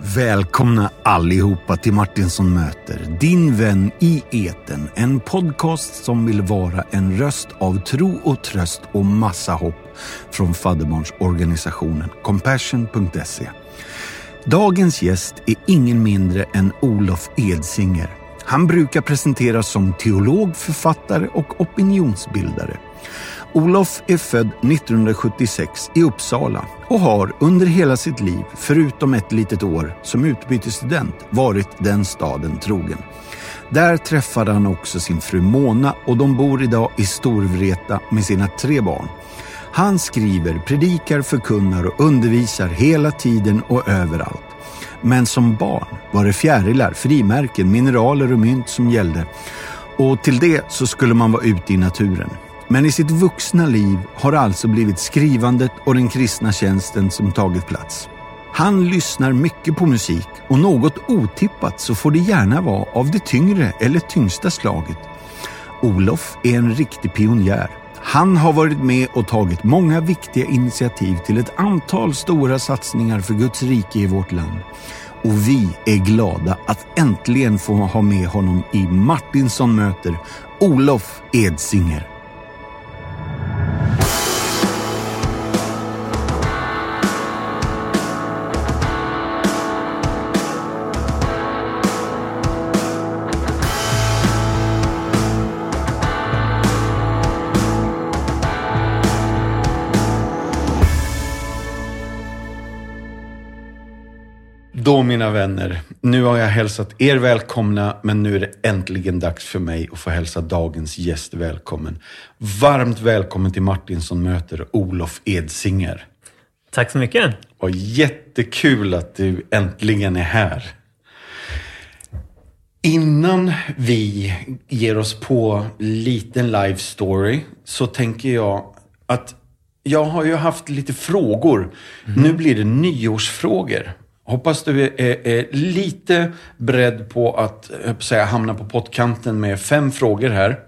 Välkomna allihopa till Martinsson möter, din vän i eten. En podcast som vill vara en röst av tro och tröst och massa hopp från fadderbarnsorganisationen Compassion.se. Dagens gäst är ingen mindre än Olof Edsinger. Han brukar presenteras som teolog, författare och opinionsbildare. Olof är född 1976 i Uppsala och har under hela sitt liv, förutom ett litet år som utbytesstudent, varit den staden trogen. Där träffade han också sin fru Mona och de bor idag i Storvreta med sina tre barn. Han skriver, predikar, förkunnar och undervisar hela tiden och överallt. Men som barn var det fjärilar, frimärken, mineraler och mynt som gällde. Och till det så skulle man vara ute i naturen. Men i sitt vuxna liv har det alltså blivit skrivandet och den kristna tjänsten som tagit plats. Han lyssnar mycket på musik och något otippat så får det gärna vara av det tyngre eller tyngsta slaget. Olof är en riktig pionjär. Han har varit med och tagit många viktiga initiativ till ett antal stora satsningar för Guds rike i vårt land. Och vi är glada att äntligen få ha med honom i Martinsson möter Olof Edsinger. Bye. Då mina vänner, nu har jag hälsat er välkomna, men nu är det äntligen dags för mig att få hälsa dagens gäst välkommen. Varmt välkommen till Martinsson möter Olof Edsinger. Tack så mycket. Och jättekul att du äntligen är här. Innan vi ger oss på liten live story så tänker jag att jag har ju haft lite frågor. Mm. Nu blir det nyårsfrågor. Hoppas du är, är, lite beredd på att säga, hamna på pottkanten med fem frågor här.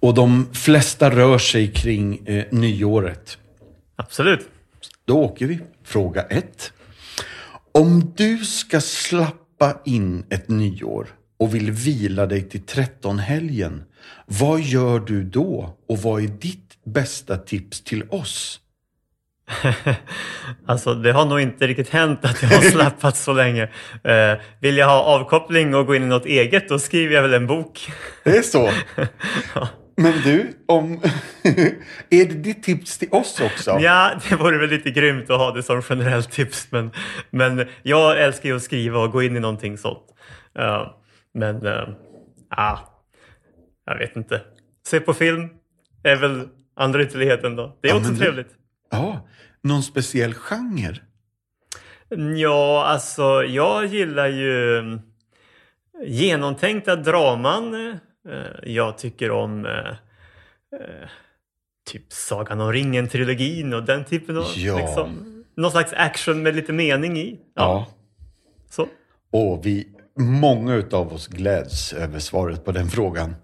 Och de flesta rör sig kring eh, nyåret. Absolut. Då åker vi. Fråga ett. Om du ska slappa in ett nyår och vill vila dig till trettonhelgen, vad gör du då? Och vad är ditt bästa tips till oss? alltså det har nog inte riktigt hänt att jag har slappat så länge. Eh, vill jag ha avkoppling och gå in i något eget då skriver jag väl en bok. Det är så? ja. Men du, om... är det ditt tips till oss också? Ja, det vore väl lite grymt att ha det som generellt tips. Men, men jag älskar ju att skriva och gå in i någonting sånt. Uh, men, uh, ah, jag vet inte. Se på film är väl andra ytterligheten då. Det är ja, också trevligt. Ja, någon speciell genre? Ja, alltså jag gillar ju mm, genomtänkta draman. Eh, jag tycker om eh, eh, typ Sagan om ringen-trilogin och den typen av... Ja. Liksom, någon slags action med lite mening i. Ja. ja. Så. Och vi, många av oss gläds över svaret på den frågan.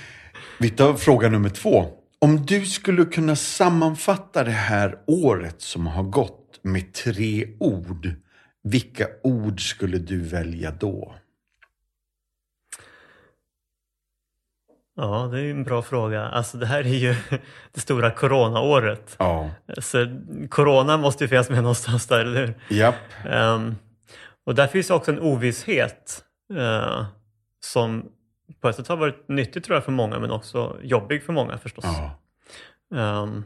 vi tar fråga nummer två. Om du skulle kunna sammanfatta det här året som har gått med tre ord, vilka ord skulle du välja då? Ja, det är en bra fråga. Alltså det här är ju det stora coronaåret. Ja. Så corona måste ju finnas med någonstans där, eller hur? Japp. Um, och där finns också en ovisshet uh, som på ett sätt har varit nyttigt tror jag för många men också jobbig för många förstås. Ja. Um,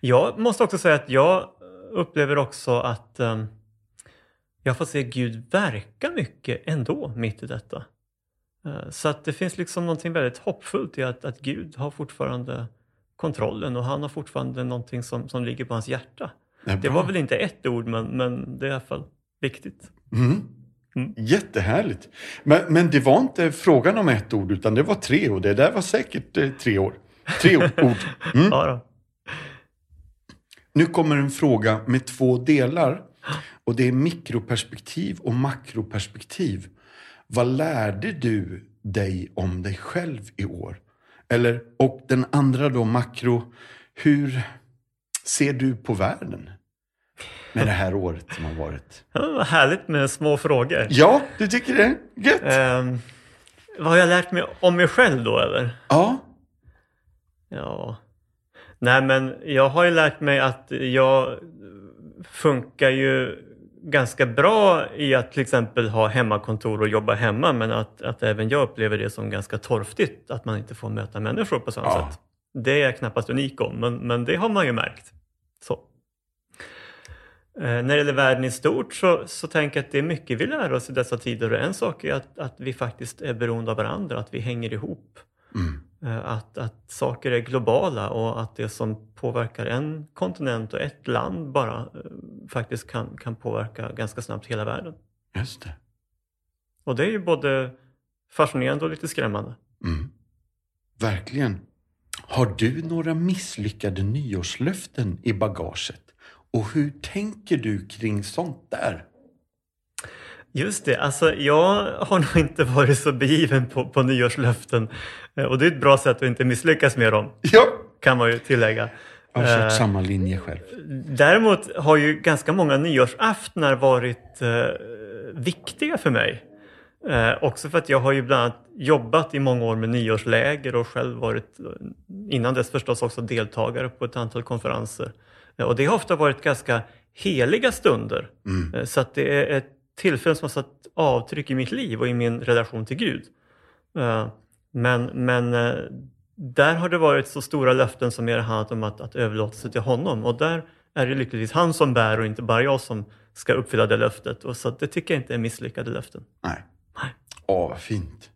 jag måste också säga att jag upplever också att um, jag får se Gud verka mycket ändå mitt i detta. Uh, så att det finns liksom någonting väldigt hoppfullt i att, att Gud har fortfarande kontrollen och han har fortfarande någonting som, som ligger på hans hjärta. Det var väl inte ett ord men, men det är i alla fall viktigt. Mm. Mm. Jättehärligt. Men, men det var inte frågan om ett ord utan det var tre och det där var säkert eh, tre år. Tre ord. Mm. Ja, nu kommer en fråga med två delar. Och det är mikroperspektiv och makroperspektiv. Vad lärde du dig om dig själv i år? Eller, och den andra då, makro. Hur ser du på världen? Med det här året som har varit? Ja, härligt med små frågor. Ja, du tycker det? Gött! Ehm, vad har jag lärt mig om mig själv då eller? Ja. Ja. Nej men jag har ju lärt mig att jag funkar ju ganska bra i att till exempel ha hemmakontor och jobba hemma men att, att även jag upplever det som ganska torftigt att man inte får möta människor på samma Ja. sätt. Det är jag knappast unik om men, men det har man ju märkt. Så. Eh, när det gäller världen i stort så, så tänker jag att det är mycket vi lär oss i dessa tider och en sak är att, att vi faktiskt är beroende av varandra, att vi hänger ihop. Mm. Eh, Att, att saker är globala och att det som påverkar en kontinent och ett land bara eh, faktiskt kan, kan påverka ganska snabbt hela världen. Just det. Och det är ju både fascinerande och lite skrämmande. Mm. Verkligen. Har du några misslyckade nyårslöften i bagaget? Och hur tänker du kring sånt där? Just det, alltså jag har nog inte varit så begiven på, på nyårslöften. Eh, Och det är ett bra sätt att inte misslyckas med dem, Ja, kan man ju tillägga. jag har kört Eh, samma linje själv. Däremot har ju ganska många nyårsaftnar varit eh, viktiga för mig. Eh, också för att jag har ju bland annat jobbat i många år med nyårsläger och själv varit, eh, innan dess förstås också deltagare på ett antal konferenser. Och det har ofta varit ganska heliga stunder. Mm. Eh, så att det är ett tillfälle som har satt avtryck i mitt liv och i min relation till Gud. Eh, men men eh, där har det varit så stora löften som mer handlat om att, att överlåta sig till honom. Och där är det lyckligtvis han som bär och inte bara jag som ska uppfylla det löftet. Och så det tycker jag inte är misslyckade löften. Nej. Nej. Åh, vad fint.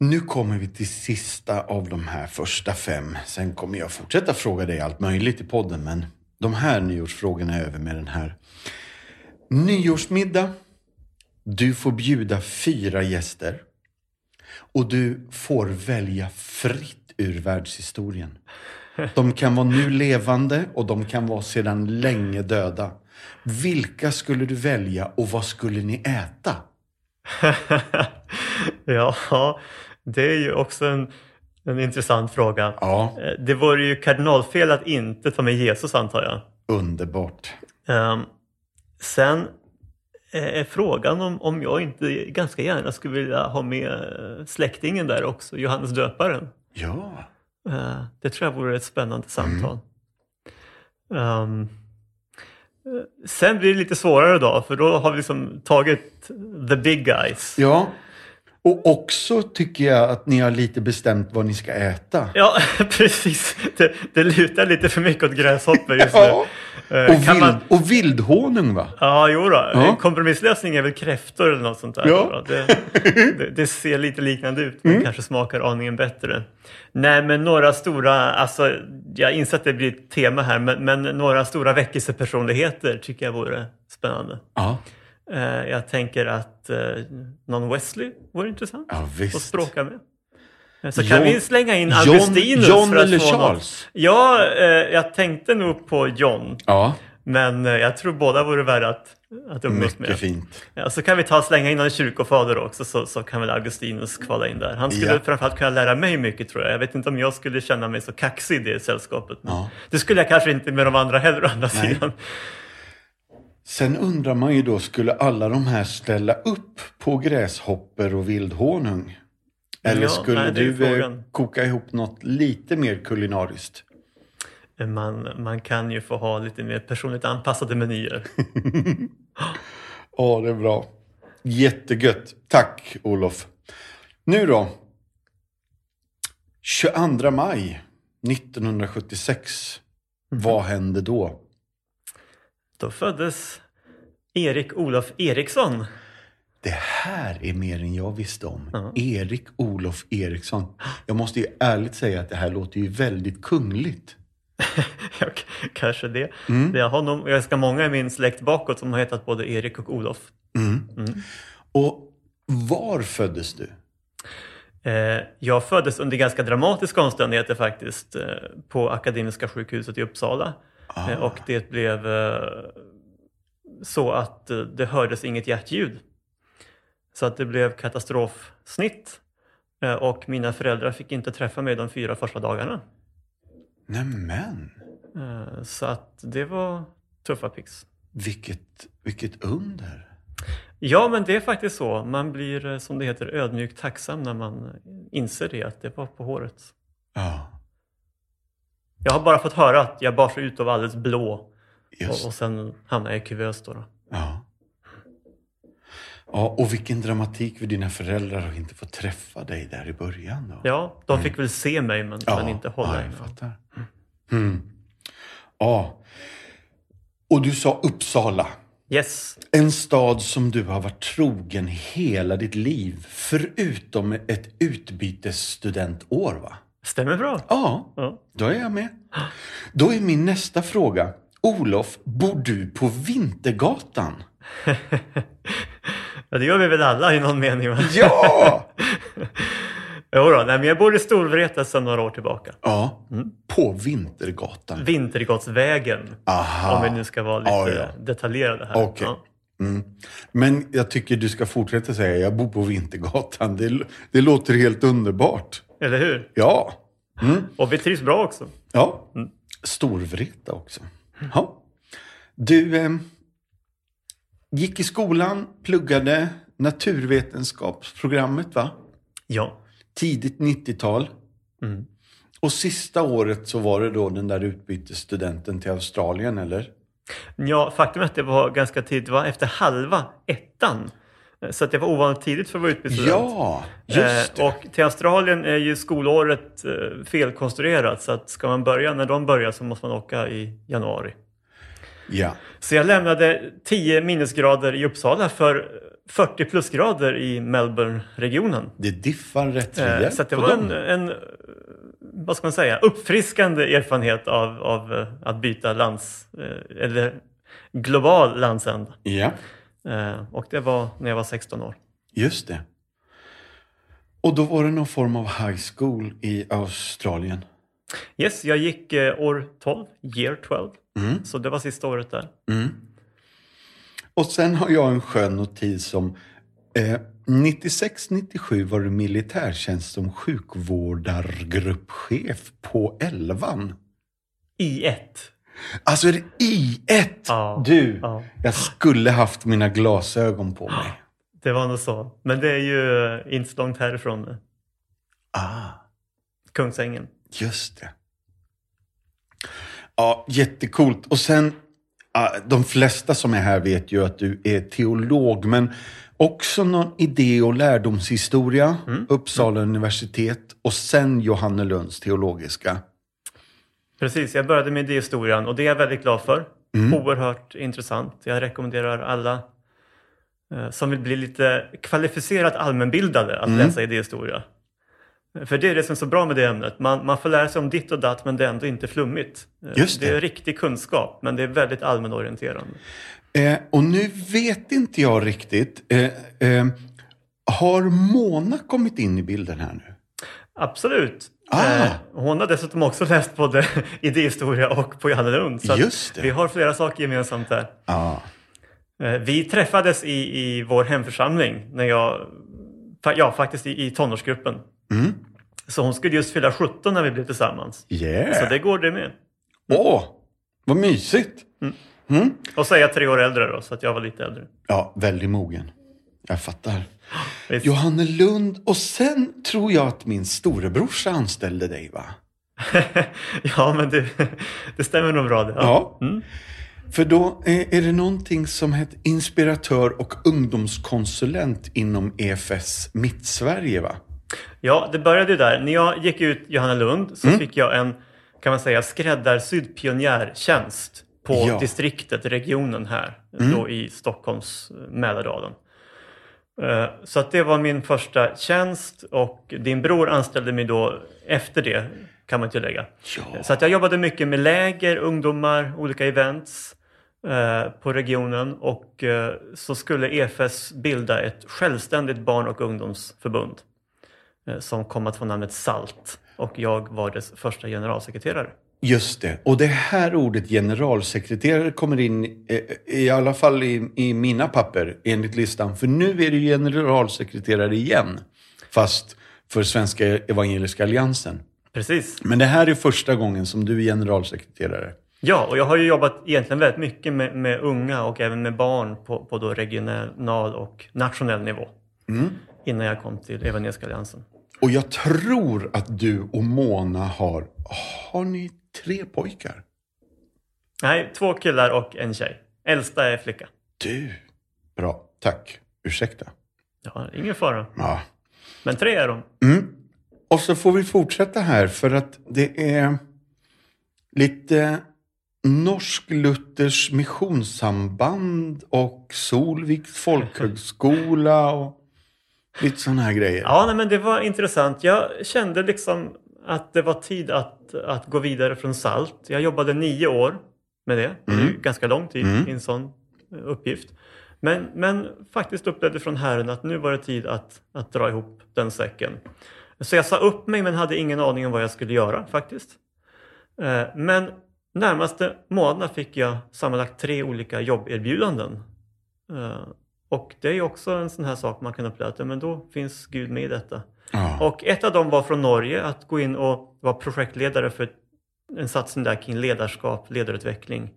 Nu kommer vi till sista av de här första fem. Sen kommer jag fortsätta fråga dig allt möjligt i podden, men de här nyårsfrågorna är över med den här. Nyårsmiddag. Du får bjuda fyra gäster. Och du får välja fritt ur världshistorien. De kan vara nu levande och de kan vara sedan länge döda. Vilka skulle du välja och vad skulle ni äta? ja, det är ju också en, en intressant fråga. Ja, Eh, Det vore ju kardinalfel att inte ta med Jesus antar jag. underbart. Ehm, sen är frågan om, om jag inte ganska gärna skulle vilja ha med eh, släktingen där också, Johannes döparen. Ja. Eh, Det tror jag vore ett spännande samtal. Ehm, eh, sen blir det lite svårare då, för då har vi liksom tagit the big guys. Ja. Och också tycker jag att ni har lite bestämt vad ni ska äta. Ja, precis. Det, det lutar lite för mycket åt gräshoppor just nu. Ja. Eh, Och, kan vild, man- och vildhonung va? Ja, jo då. Ja. En kompromisslösning är väl kräftor eller något sånt där. Ja. Det, det, det ser lite liknande ut men Mm. kanske smakar aningen bättre. Nej, men några stora, alltså jag inser att det blir ett tema här, men, men några stora väckelsepersonligheter tycker jag vore spännande. Ja. Eh, jag tänker att eh, någon Wesley vore intressant Ja, att visst. språka med. Eh, Så John- kan vi slänga in John- Augustinus John för att eller få Charles? Något. Ja, jag tänkte nog på John. Ja. Men jag tror båda vore värda att, att umgås med. Mycket fint. Ja, så kan vi ta slänga in en kyrkofader också så, så kan väl Augustinus kvala in där. Han skulle Ja. framförallt kunna lära mig mycket tror jag. Jag vet inte om jag skulle känna mig så kaxig i det sällskapet. Ja. Det skulle jag kanske inte med de andra heller å andra Nej. sidan. Sen undrar man ju då, skulle alla de här ställa upp på gräshoppor och vildhonung? Eller Ja, skulle nej, du eh, koka ihop något lite mer kulinariskt? Man, man kan ju få ha lite mer personligt anpassade menyer. Ja, det är bra. Jättegött. Tack, Olof. Nu då. 22 maj 1976. Vad hände då? Då föddes Erik Olof Eriksson. Det här är mer än jag visste om. Ja. Erik Olof Eriksson. Jag måste ju ärligt säga att det här låter ju väldigt kungligt. Kanske det. Mm. Jag har nog ganska många i min släkt bakåt som har hetat både Erik och Olof. Mm. Mm. Och var föddes du? Eh, Jag föddes under ganska dramatiska omständigheter faktiskt eh, på Akademiska sjukhuset i Uppsala. Ah. Eh, Och det blev eh, så att eh, det hördes inget hjärtljud. Så att det blev katastrofsnitt. Och mina föräldrar fick inte träffa mig de fyra första dagarna. Nämen. Så att det var tuffa pix. Vilket, vilket under. Ja, men det är faktiskt så. Man blir, som det heter, ödmjukt tacksam när man inser det, att det var på håret. Ja, Jag har bara fått höra att jag bar sig ut och var alldeles blå och, just och sen hamnade jag i kuvös då. då. Ja. Ja, och vilken dramatik för dina föräldrar att inte få träffa dig där i början. Då. Ja, de fick väl se mig men, men inte hålla ja, jag fattar. Mm. Ja. Och du sa Uppsala. Yes, En stad som du har varit trogen hela ditt liv. Förutom ett utbytesstudentår, va? Stämmer bra. Ja, Ja. då är jag med. Då är min nästa fråga. Olof, bor du på Vintergatan? Ja, det gör vi väl alla i någon mening? Va? Ja! Jo då, nej, men jag bor i Storvreta sedan några år tillbaka. Ja, på Vintergatan. Vintergårdsvägen, Aha. om vi nu ska vara lite Ja, ja. detaljerade här. Okej. Ja. Mm. Men jag tycker du ska fortsätta säga jag bor på Vintergatan. Det, det låter helt underbart. Eller hur? Ja. Mm. Och vi trivs bra också. Ja. Storvreta också. Ja. Du eh, gick i skolan, pluggade naturvetenskapsprogrammet va? Ja. Tidigt 90-tal. Mm. Och sista året så var det då den där utbytesstudenten till Australien, eller? Ja, faktum är att det var ganska tidigt. Det var efter halva ettan. Så att det var ovanligt tidigt för att vara utbytesstudent. Ja, just det. Eh, och till Australien är ju skolåret eh, felkonstruerat. Så att ska man börja när de börjar så måste man åka i januari. Ja. Så jag lämnade 10 minusgrader i Uppsala för 40 plusgrader i Melbourne-regionen. Det diffar rätt Eh, rejält Så att det var en, en, vad ska man säga, uppfriskande erfarenhet av, av eh, att byta lands, eh, eller global landsända. Ja, Eh, Och det var när jag var 16 år. just det. Och då var det någon form av high school i Australien. Yes, jag gick eh, år 12, year 12. Mm. Så det var sista året där. Mm. Och sen har jag en skön notis som eh, 96-97 var du militärtjänst som sjukvårdargruppchef på Elvan. I ett. Alltså är det I1? Ja. Du, Ja. jag skulle haft mina glasögon på mig. Det var nog så. Men det är ju eh, inte så långt härifrån. Ah, Kungsängen. just det. Ja, jättekult. Och sen, de flesta som är här vet ju att du är teolog, men också någon idé och lärdomshistoria, Uppsala universitet och sen Johannelunds teologiska. Precis, jag började med idéhistorien och det är jag väldigt glad för. Oerhört intressant. Jag rekommenderar alla eh, som vill bli lite kvalificerat allmänbildade att läsa idéhistoria. För det är det som är så bra med det ämnet. Man, man får lära sig om ditt och datt men det är ändå inte flummigt. Eh, Just det det. är riktig kunskap men det är väldigt allmänorienterande. Eh, och nu vet inte jag riktigt. Eh, eh, har Mona kommit in i bilden här nu? Absolut. Ah. Eh, hon har dessutom också läst både idéhistoria och på Johannelund. Så vi har flera saker gemensamt där. Ja. Eh, Vi träffades i, i vår hemförsamling när jag, ja faktiskt i, i tonårsgruppen. Mm. Så hon skulle just fylla 17 när vi blev tillsammans. Yeah. Så det går det med. Åh, vad mysigt. Mm. Och så är jag tre år äldre då, så att jag var lite äldre. Ja, väldigt mogen. Jag fattar. Visst. Johanne Lund och sen tror jag att min storebrorsa anställde dig va? ja, men det, det stämmer nog bra det. Ja. Mm. För då är är det någonting som heter inspiratör och ungdomskonsulent inom EFS Mittsverige va? ja, det började ju där. När jag gick ut Johanna Lund så Mm. fick jag en, kan man säga, skräddarsydd pionjärtjänst på Ja. Mm. distriktet, regionen här, då i Stockholms eh, Mälardalen. Eh, Så att det var min första tjänst och din bror anställde mig då efter det, kan man tillägga. Ja. Så att jag jobbade mycket med läger, ungdomar, olika events eh, på regionen och eh, så skulle EFS bilda ett självständigt barn och ungdomsförbund som kom att få namnet SALT och jag var dess första generalsekreterare. Just det. Och det här ordet generalsekreterare kommer in, eh, i alla fall i, i mina papper, enligt listan. För nu är du generalsekreterare igen. Fast för Svenska Evangeliska Alliansen. Precis, Men det här är första gången som du är generalsekreterare. Ja, och jag har ju jobbat egentligen väldigt mycket med, med unga och även med barn på, på då regional och nationell nivå. Mm. Innan jag kom till Evangeliska Alliansen. Och jag tror att du och Mona har... Har ni tre pojkar? Nej, två killar och en tjej. Äldsta är flicka. Du, bra. Tack. Ursäkta. Ja, ingen fara. Ja. Men tre är de. Mm. Och så får vi fortsätta här för att det är lite Norsk-Luthers missionssamband och Solviks folkhögskola och lite sådana här grejer. Ja, nej, men det var intressant. Jag kände liksom att det var tid att, att gå vidare från SALT. Jag jobbade nio år med det. Det är ju ganska lång tid Mm. i en sån eh, uppgift. Men, men faktiskt upplevde från Herren att nu var det tid att, att dra ihop den säcken. Så jag sa upp mig men hade ingen aning om vad jag skulle göra faktiskt. Eh, Men närmaste månaderna fick jag sammanlagt tre olika jobberbjudanden. Eh, Och det är ju också en sån här sak man kan uppleva att men då finns Gud med i detta. Ja. Och ett av dem var från Norge, att gå in och vara projektledare för en satsning där kring ledarskap, ledarutveckling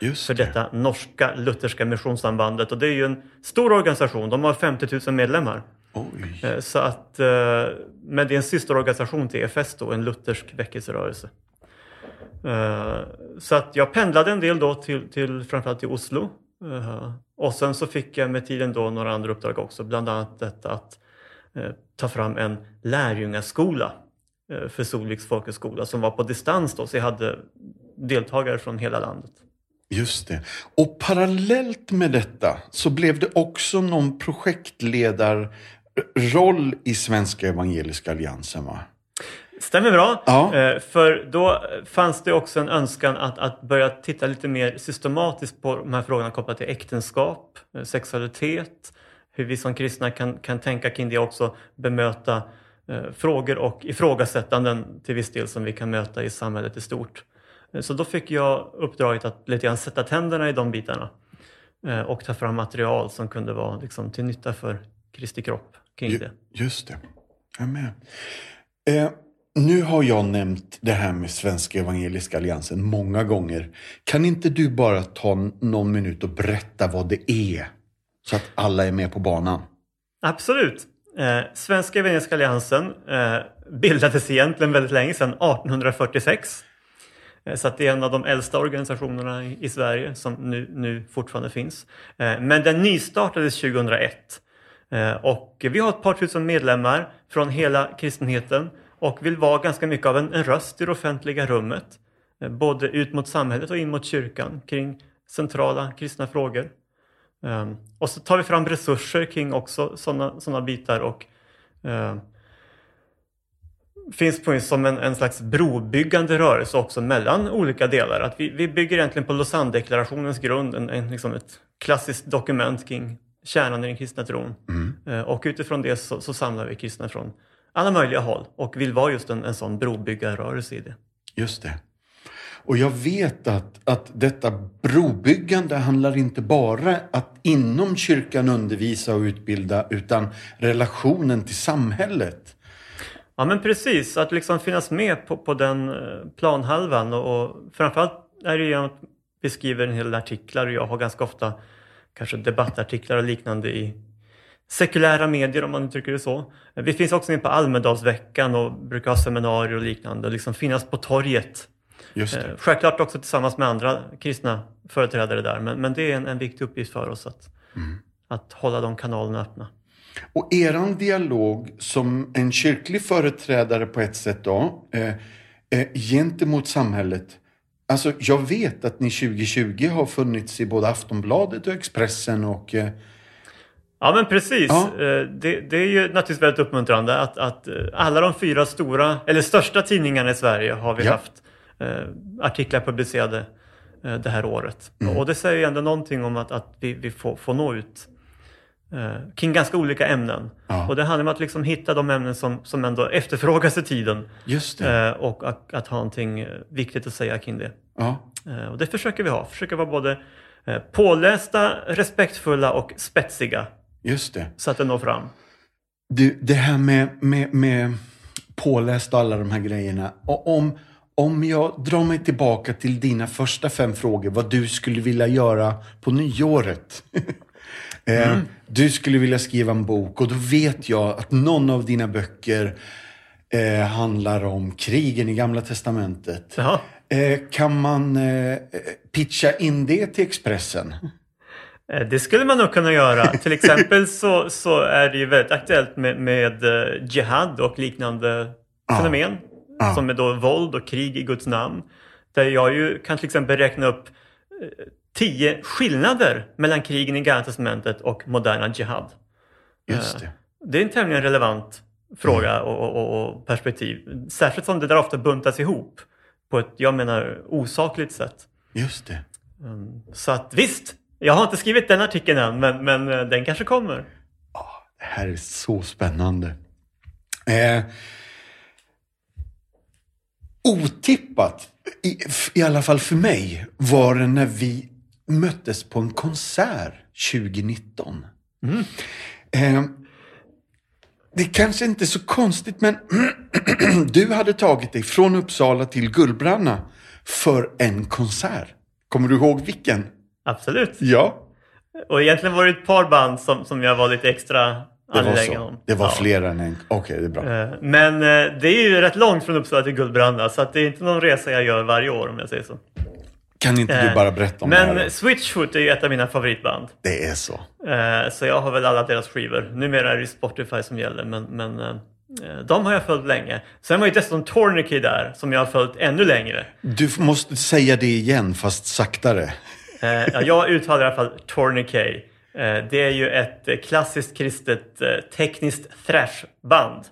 Just för det. detta norska lutherska missionssambandet. Och det är ju en stor organisation, de har 50 000 medlemmar. Oj. Eh, Så att, eh, men det är en systerorganisation till EFS då, en luthersk väckelserörelse. Eh, Så att jag pendlade en del då till, till framförallt till Oslo. Och sen så fick jag med tiden då några andra uppdrag också, bland annat detta att ta fram en lärjungaskola eh, för Solviks folkhögskola som var på distans då, så jag hade deltagare från hela landet. Just det. Och parallellt med detta så blev det också någon projektledarroll i Svenska Evangeliska Alliansen va? Stämmer bra. Ja. Eh, För då fanns det också en önskan att, att börja titta lite mer systematiskt på de här frågorna kopplat till äktenskap, eh, sexualitet, hur vi som kristna kan, kan tänka kring det också, bemöta eh, frågor och ifrågasättanden till viss del som vi kan möta i samhället i stort. Eh, Så då fick jag uppdraget att lite grann sätta tänderna i de bitarna eh, och ta fram material som kunde vara liksom, till nytta för Kristi kropp kring det. Just det. Jag med. Eh, nu har jag nämnt det här med Svenska Evangeliska Alliansen många gånger. Kan inte du bara ta någon minut och berätta vad det är? Så att alla är med på banan. Absolut. Eh, Svenska Evangeliska Alliansen eh, bildades egentligen väldigt länge sedan, 1846. Eh, så att det är en av de äldsta organisationerna i, i Sverige som nu, nu fortfarande finns. Eh, men den nystartades 2001. Eh, och vi har ett par tusen medlemmar från hela kristenheten och vill vara ganska mycket av en, en röst i det offentliga rummet. Eh, både ut mot samhället och in mot kyrkan kring centrala kristna frågor. Ehm, och så tar vi fram resurser kring också sådana såna bitar och uh, finns på som en, en slags brobyggande rörelse också mellan olika delar. Att vi, vi bygger egentligen på Lausanne-deklarationens grund, en, en, liksom ett klassiskt dokument kring kärnan i den kristna tron. Uh, och utifrån det så, så samlar vi kristna från alla möjliga håll och vill vara just en, en sån brobyggarrörelse i det. Just det. Och jag vet att, att detta brobyggande handlar inte bara att inom kyrkan undervisa och utbilda utan relationen till samhället. Ja men precis, att liksom finnas med på, på den eh, planhalvan och, och framförallt är det genom att vi skriver en hel del artiklar och jag har ganska ofta kanske debattartiklar och liknande i sekulära medier om man uttrycker det så. Vi finns också med på Almedalsveckan och brukar ha seminarier och liknande och liksom finnas på torget. Eh, Självklart också tillsammans med andra kristna företrädare där men, men det är en, en viktig uppgift för oss att, att hålla de kanalerna öppna. Och eran dialog som en kyrklig företrädare på ett sätt då, eh, eh, gentemot samhället. Alltså jag vet att ni 2020 har funnits i både Aftonbladet och Expressen och eh, Ja men precis. Ja. Eh, Det, det är ju naturligtvis väldigt uppmuntrande att, att eh, alla de fyra stora, eller största tidningarna i Sverige har vi Ja. haft artiklar publicerade eh, det här året. Mm. Och det säger ju ändå någonting om att, att vi, vi får, får nå ut eh, kring ganska olika ämnen. Ja. Och det handlar om att liksom hitta de ämnen som, som ändå efterfrågas i tiden just det. eh, och att, att ha någonting eh, viktigt att säga kring det. Ja. Eh, Och det försöker vi ha. Försöker vara både eh, pålästa, respektfulla och spetsiga Just det. så att det når fram. Du, det här med, med, med påläst och alla de här grejerna. Och om, om jag drar mig tillbaka till dina första fem frågor, vad du skulle vilja göra på nyåret. eh, Du skulle vilja skriva en bok och då vet jag att någon av dina böcker eh, handlar om krigen i Gamla Testamentet. Eh, kan man eh, pitcha in det till Expressen? Eh, Det skulle man nog kunna göra. Till exempel så, så är det ju väldigt aktuellt med, med eh, jihad och liknande fenomen. Ja. Som är då våld och krig i Guds namn. Där jag ju kan till exempel räkna upp eh, tio skillnader mellan krigen i Gamla Testamentet och moderna jihad. Just det. Det är en tämligen relevant fråga och, och, och- och perspektiv. Särskilt som det där ofta buntas ihop på ett, jag menar, osakligt sätt. Just det. Så att visst, jag har inte skrivit den artikeln än, men, men eh, den kanske kommer. Det här är så spännande. Eh, otippat, i, i alla fall för mig, var det när vi möttes på en konsert 2019. Eh, det kanske inte är så konstigt, men du hade tagit dig från Uppsala till Gullbranna för en konsert. Kommer du ihåg vilken? Absolut. Ja. Och egentligen var det ett par band som, som jag var lite extra Det var så. Det var Ja. fler än en. Okej, det är bra. Eh, Men eh, det är ju rätt långt från Uppsala till Gullbranda så att det är inte någon resa jag gör varje år om jag säger så. Kan inte du Eh, bara berätta om det här? Men? Switchfoot är ju ett av mina favoritband. Det är så. Så jag har väl alla deras skivor. Numera är det Spotify som gäller men, men de har jag följt länge. Sen var ju dessutom Tourniquet där som jag har följt ännu längre. Du måste säga det igen, fast saktare. Ja, jag uttalar i alla fall Tourniquet. Eh, det är ju ett eh, klassiskt kristet eh, tekniskt thrashband.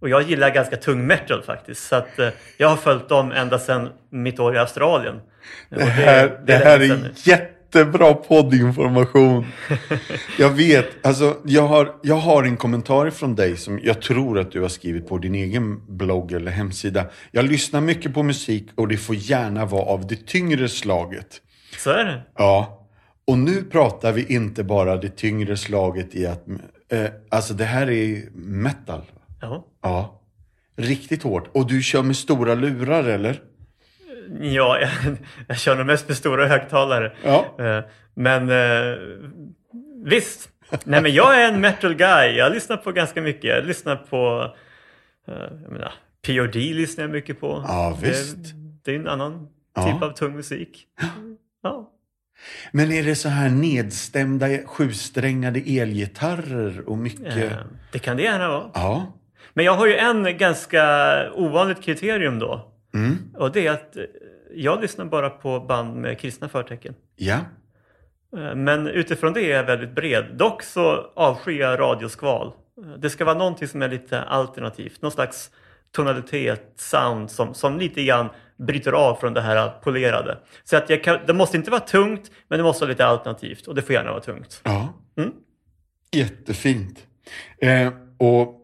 Och jag gillar ganska tung metal faktiskt. Så att, jag har följt dem ända sedan mitt år i Australien. Det här, det här nu. är jättebra poddinformation. Jag vet, alltså jag har, jag har en kommentar från dig som jag tror att du har skrivit på din egen blogg eller hemsida. Jag lyssnar mycket på musik och det får gärna vara av det tyngre slaget. Så är det. Ja, och nu pratar vi inte bara det tyngre slaget i att, eh, alltså det här är metal. Ja. Ja, riktigt hårt. Och du kör med stora lurar eller? Ja, jag, jag kör nog mest med stora högtalare. Ja. Eh, Men eh, visst. Nej men jag är en metal guy. Jag lyssnar på ganska mycket. Jag lyssnar på eh, jag menar, POD lyssnar jag mycket på. Ja, visst. Det, det är en annan Ja. typ av tung musik. Ja. Men är det så här nedstämda sjusträngade elgitarrer och mycket? Eh, Det kan det gärna vara. Ja. Men jag har ju en ganska ovanligt kriterium då. Mm. Och det är att eh, jag lyssnar bara på band med kristna förtecken. Ja. Eh, Men utifrån det är jag väldigt bred. Dock så avskyr jag radioskval. Det ska vara någonting som är lite alternativt. Någon slags tonalitet, sound som, som lite grann bryter av från det här polerade. Så att kan, det måste inte vara tungt, men det måste vara lite alternativt. Och det får gärna vara tungt. Ja. Mm. Jättefint. Eh, och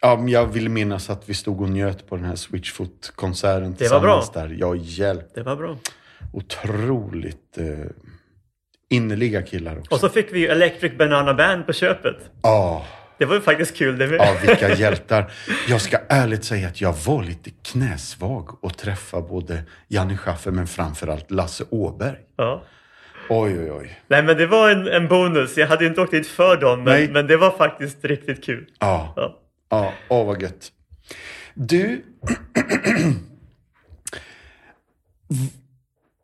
ja, jag vill minnas att vi stod och njöt på den här Switchfoot-konserten Det var bra. tillsammans där. Hjälp. Det var bra. Otroligt eh, innerliga killar också. Och så fick vi ju Electric Banana Band på köpet. Ja, Det var ju faktiskt kul det med. ja, vilka hjältar. Jag ska ärligt säga att jag var lite knäsvag att träffa både Janne Schaffer men framförallt Lasse Åberg. Ja. Oj, oj, oj. Nej men det var en, en bonus. Jag hade ju inte åkt dit för dem, men, men det var faktiskt riktigt kul. Ja, Ja. ja, åh vad gött. Du,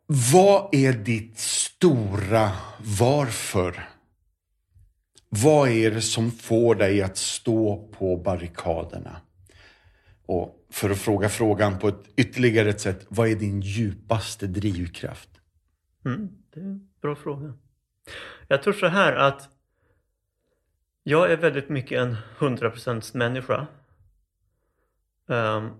vad är ditt stora varför? Vad är det som får dig att stå på barrikaderna? Och för att fråga frågan på ett ytterligare ett sätt, vad är din djupaste drivkraft? Mm, det är en bra fråga. Jag tror så här att jag är väldigt mycket en 100% människa. Um,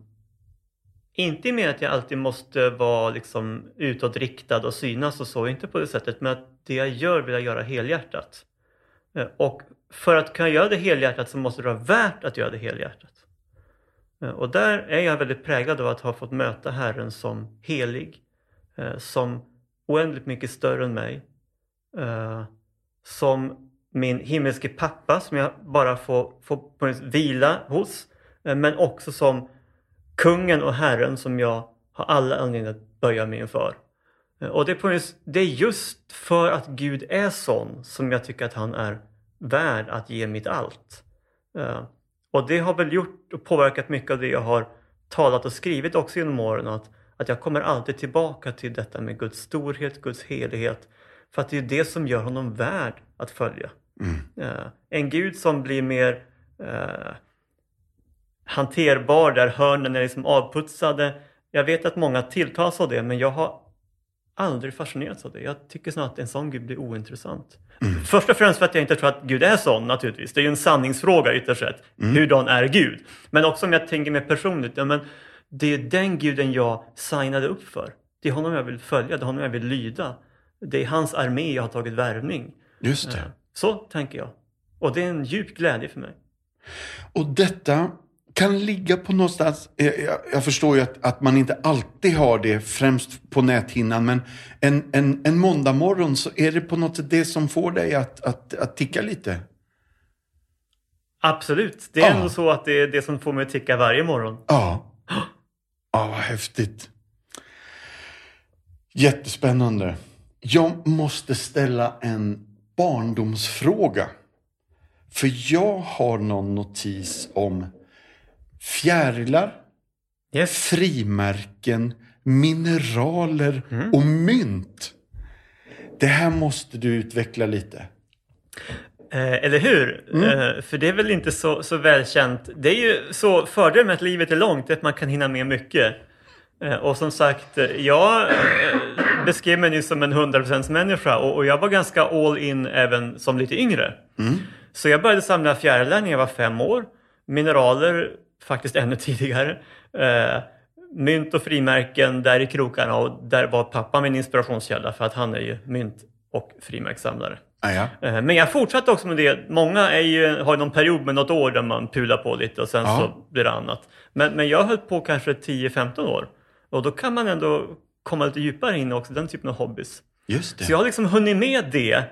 inte med att jag alltid måste vara liksom utåtriktad och synas och så, inte på det sättet, men att det jag gör vill jag göra helhjärtat. Eh, och för att kunna göra det helhjärtat så måste det vara värt att göra det helhjärtat. Eh, och där är jag väldigt präglad av att ha fått möta Herren som helig, eh, som oändligt mycket större än mig. Som min himmelske pappa som jag bara får, får vila hos. Men också som kungen och herren som jag har alla anledningar att böja mig inför. Eh, Och det just, det är just för att Gud är sån som jag tycker att han är värd att ge mitt allt. Eh, Och det har väl gjort och påverkat mycket av det jag har talat och skrivit också genom åren. Att, att jag kommer alltid tillbaka till detta med Guds storhet, Guds helighet. För att det är det som gör honom värd att följa. Eh, en Gud som blir mer eh, hanterbar där hörnen är liksom avputsade. Jag vet att många tilltas av det men jag har aldrig fascinerats av det. Jag tycker snarare att en sån Gud blir ointressant. Först och främst för att jag inte tror att Gud är sån naturligtvis. Det är ju en sanningsfråga ytterst sett. Hurdan är Gud? Men också om jag tänker mer personligt. Ja, men det är den guden jag signade upp för. Det är honom jag vill följa, det är honom jag vill lyda. Det är hans armé jag har tagit värvning. Just det. Eh, Så tänker jag. Och det är en djup glädje för mig. Och detta kan ligga på någonstans, jag, jag förstår ju att, att man inte alltid har det främst på näthinnan, men en, en, en måndag morgon så är det på något sätt det som får dig att, att, att ticka lite. Absolut. Det är Ja. ändå så att det är det som får mig att ticka varje morgon. Ja. Ja, vad häftigt. Jättespännande. Jag måste ställa en barndomsfråga. För jag har någon notis om fjärilar, Yes. frimärken, mineraler och mynt. Det här måste du utveckla lite. Eh, eller hur? Eh, för det är väl inte så, så välkänt. Det är ju så fördelen med att livet är långt, att man kan hinna med mycket. Eh, och som sagt, jag beskrev mig nyss som en 100% människa och, jag var ganska all in även som lite yngre. Så jag började samla fjärilar när jag var fem år. Mineraler faktiskt ännu tidigare. Eh, mynt och frimärken där i krokarna och där var pappa min inspirationskälla för att han är ju mynt och frimärkssamlare. Ah, ja. Eh, Men jag fortsatte också med det. Många är ju, har någon period med något år där man pular på lite och sen Ja. så blir det annat. Men, men jag höll på kanske 10-15 år. Och då kan man ändå komma lite djupare in också, den typen av hobbys. Just det. Så jag har liksom hunnit med det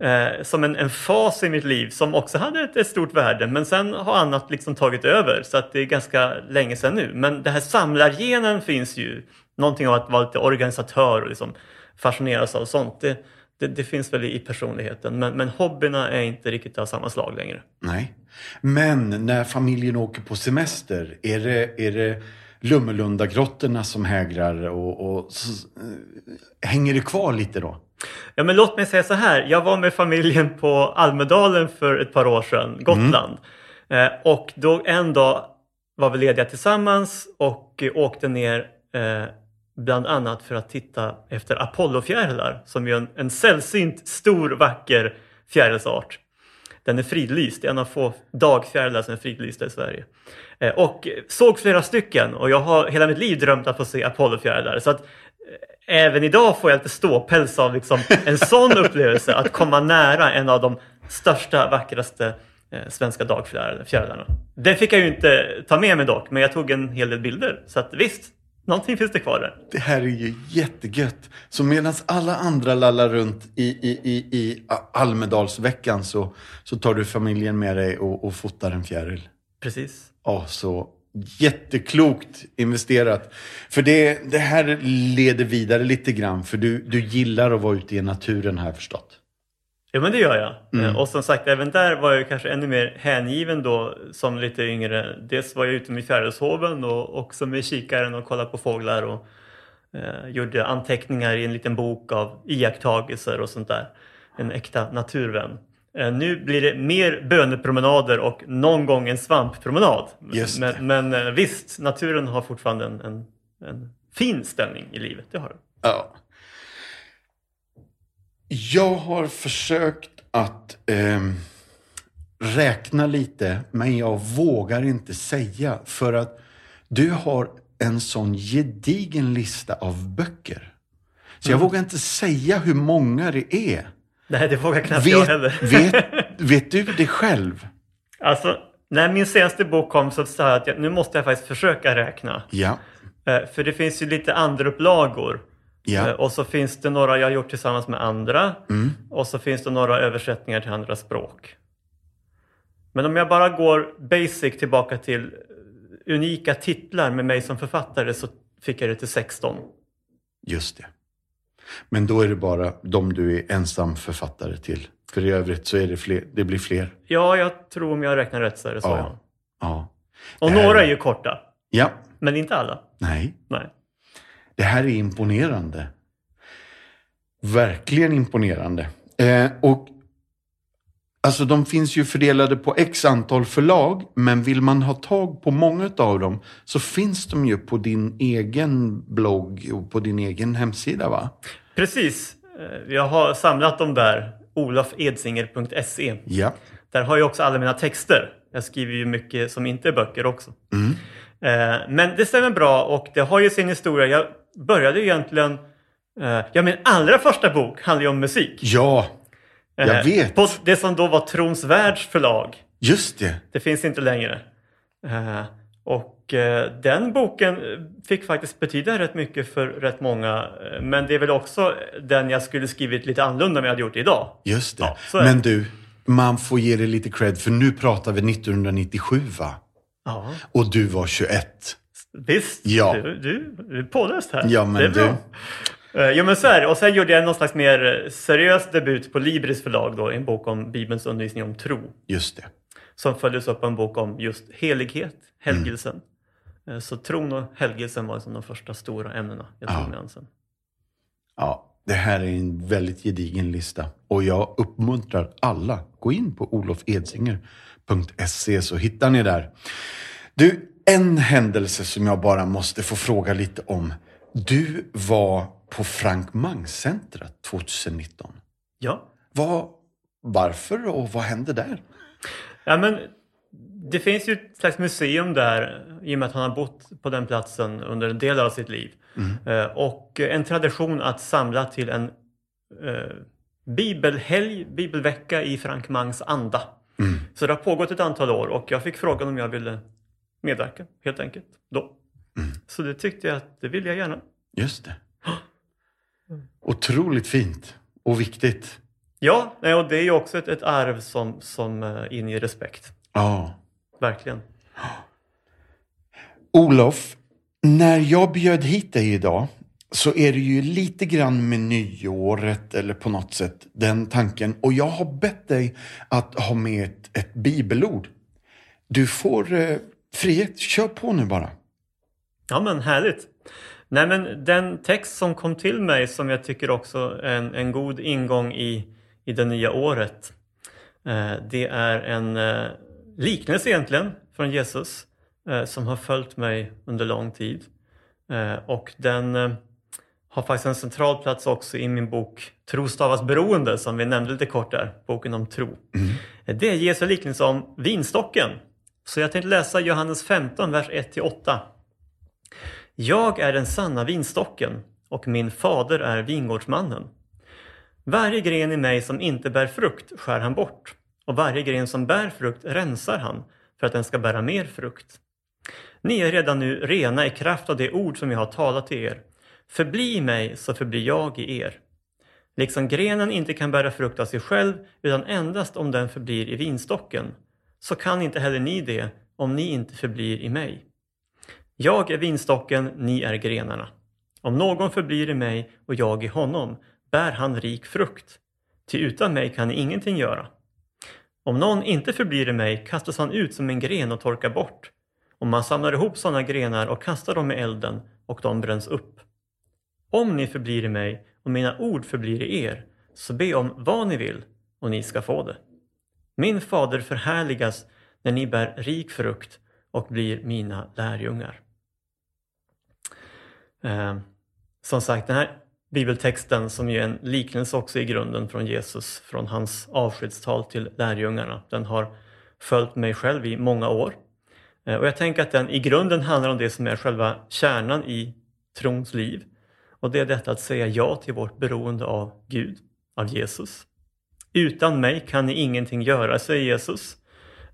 eh, som en, en fas i mitt liv som också hade ett, ett stort värde. Men sen har annat liksom tagit över så att det är ganska länge sedan nu. Men det här samlargenen finns ju. Någonting av att vara lite organisatör och liksom fascineras av sånt. Det, det, det finns väl i personligheten. Men, men hobbyerna är inte riktigt av samma slag längre. Nej. Men när familjen åker på semester, är det, är det Lummelundagrottorna som hägrar och, och så, eh, hänger det kvar lite då? Ja, men låt mig säga så här. Jag var med familjen på Almedalen för ett par år sedan, Gotland. Eh, och då en dag var vi lediga tillsammans och eh, åkte ner eh, bland annat för att titta efter Apollofjärilar som är en, en sällsynt stor vacker fjärilsart. Den är fridlyst, en av få dagfjärilar som är fridlysta i Sverige. Eh, och såg flera stycken och jag har hela mitt liv drömt att få se Apollofjärilar. Så att eh, även idag får jag lite ståpäls av liksom en sån upplevelse att komma nära en av de största, vackraste eh, svenska dagfjärilarna. Den fick jag ju inte ta med mig dock, men jag tog en hel del bilder. Så att visst, någonting finns det kvar där. Det här är ju jättegött. Så medan alla andra lallar runt i, i, i, i Almedalsveckan så, så tar du familjen med dig och, och fotar en fjäril. Precis. Ja, så jätteklokt investerat. För det, det här leder vidare lite grann. För du, du gillar att vara ute i naturen jag förstått. Ja men det gör jag. Eh, Och som sagt även där var jag kanske ännu mer hängiven då som lite yngre. Dels var jag ute med fjärilshoven och också med kikaren och kollade på fåglar och eh, gjorde anteckningar i en liten bok av iakttagelser och sånt där. En äkta naturvän. Eh, nu blir det mer bönepromenader och någon gång en svamppromenad. Men men eh, visst, naturen har fortfarande en, en, en fin ställning i livet. Det har den. Ja. Jag har försökt att ehm, räkna lite, men jag vågar inte säga. För att du har en sån gedigen lista av böcker. Så jag vågar inte säga hur många det är. Nej, det vågar knappt jag heller. Vet, vet, vet du det själv? Alltså, när min senaste bok kom så sa jag att jag, nu måste jag faktiskt försöka räkna. Ja. Eh, för det finns ju lite andra upplagor. Ja. Eh, och så finns det några jag har gjort tillsammans med andra. Mm. Och så finns det några översättningar till andra språk. Men om jag bara går basic tillbaka till unika titlar med mig som författare så fick jag det till 16. Just det. Men då är det bara de du är ensam författare till. För i övrigt så är det fler, det blir fler. Ja, jag tror om jag räknar rätt så är det så. Ja. Ja. Och här- några är ju korta, Ja. men inte alla. Nej. Nej. Det här är imponerande. Verkligen imponerande. Eh, och Alltså de finns ju fördelade på x antal förlag, men vill man ha tag på många av dem så finns de ju på din egen blogg och på din egen hemsida va? Precis. Eh, Jag har samlat dem där. olafedsinger.se. Ja. Där har jag också alla mina texter. Jag skriver ju mycket som inte är böcker också. Mm. Eh, Men det stämmer bra och det har ju sin historia. Jag började ju egentligen... eh, Ja, min allra första bok handlar ju om musik. Ja, jag Eh, vet. På det som då var Trons Världs förlag. just det. Det finns inte längre. Eh, Och eh, den boken fick faktiskt betyda rätt mycket för rätt många. Men det är väl också den jag skulle skrivit lite annorlunda om jag hade gjort det idag. Just det. Ja. Men du, man får ge dig lite cred för nu pratar vi 1997 va? Ja, Och du var 21. visst. Ja. Du, du, du är påläst här. Ja, men det är bra. Eh, Jo men så är det. Och sen gjorde jag någon slags mer eh, seriös debut på Libris förlag då, en bok om Bibelns undervisning om tro. Just det. Som följdes upp av en bok om just helighet, helgelsen. Eh, Så tron och helgelsen var liksom de första stora ämnena jag tog Ja. mig an sen. Ja, det här är en väldigt gedigen lista. Och jag uppmuntrar alla, gå in på olofedsinger.se så hittar ni där. Du, en händelse som jag bara måste få fråga lite om. Du var på Frank Mang-centret 2019. Ja. Vad, varför och vad hände där? ja, men det finns ju ett slags museum där i och med att han har bott på den platsen under en del av sitt liv. Eh, Och en tradition att samla till en eh, bibelhelg, bibelvecka i Frank Mangs anda. Så det har pågått ett antal år och jag fick frågan om jag ville medverka helt enkelt då. Så det tyckte jag att det ville jag gärna. Just det. Otroligt fint och viktigt. Ja, och det är ju också ett, ett arv som, som eh, inger respekt. Ja. Verkligen. Olof, när jag bjöd hit dig idag så är det ju lite grann med nyåret eller på något sätt den tanken. Och jag har bett dig att ha med ett, ett bibelord. Du får eh, frihet. Kör på nu bara. Ja men härligt. Nej men den text som kom till mig som jag tycker också är en, en god ingång i, i det nya året. Eh, det är en eh, liknelse egentligen från Jesus eh, som har följt mig under lång tid. Och den har faktiskt en central plats också i min bok Tro stavas beroende som vi nämnde lite kort där, boken om tro. Eh, Det är Jesu liknelse om vinstocken. Så jag tänkte läsa Johannes 15, vers 1-8. Jag är den sanna vinstocken och min fader är vingårdsmannen. Varje gren i mig som inte bär frukt skär han bort och varje gren som bär frukt rensar han för att den ska bära mer frukt. Ni är redan nu rena i kraft av det ord som jag har talat till er. Förbli i mig så förblir jag i er. Liksom grenen inte kan bära frukt av sig själv utan endast om den förblir i vinstocken, så kan inte heller ni det om ni inte förblir i mig. Jag är vinstocken, ni är grenarna. Om någon förblir i mig och jag i honom bär han rik frukt, ty utan mig kan ni ingenting göra. Om någon inte förblir i mig kastas han ut som en gren och torkar bort. Och man samlar ihop sådana grenar och kastar dem i elden och de bränns upp. Om ni förblir i mig och mina ord förblir i er, så be om vad ni vill och ni ska få det. Min fader förhärligas när ni bär rik frukt och blir mina lärjungar. Eh, som sagt, den här bibeltexten som ju är en liknelse också i grunden från Jesus, från hans avskedstal till lärjungarna, den har följt mig själv i många år. Eh, och jag tänker att den i grunden handlar om det som är själva kärnan i trons liv. Och det är detta att säga ja till vårt beroende av Gud, av Jesus. Utan mig kan ni ingenting göra, säger Jesus.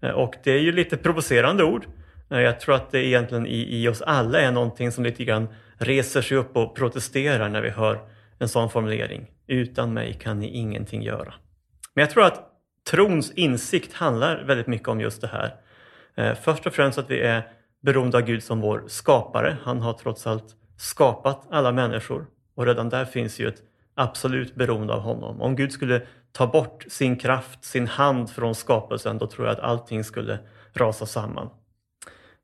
Ehm, och det är ju lite provocerande ord. Ehm, jag tror att det egentligen i, i oss alla är någonting som lite grann reser sig upp och protesterar när vi hör en sån formulering. Utan mig kan ni ingenting göra. Men jag tror att trons insikt handlar väldigt mycket om just det här. Eh, först och främst att vi är beroende av Gud som vår skapare. Han har trots allt skapat alla människor och redan där finns ju ett absolut beroende av honom. Om Gud skulle ta bort sin kraft, sin hand från skapelsen, då tror jag att allting skulle rasa samman.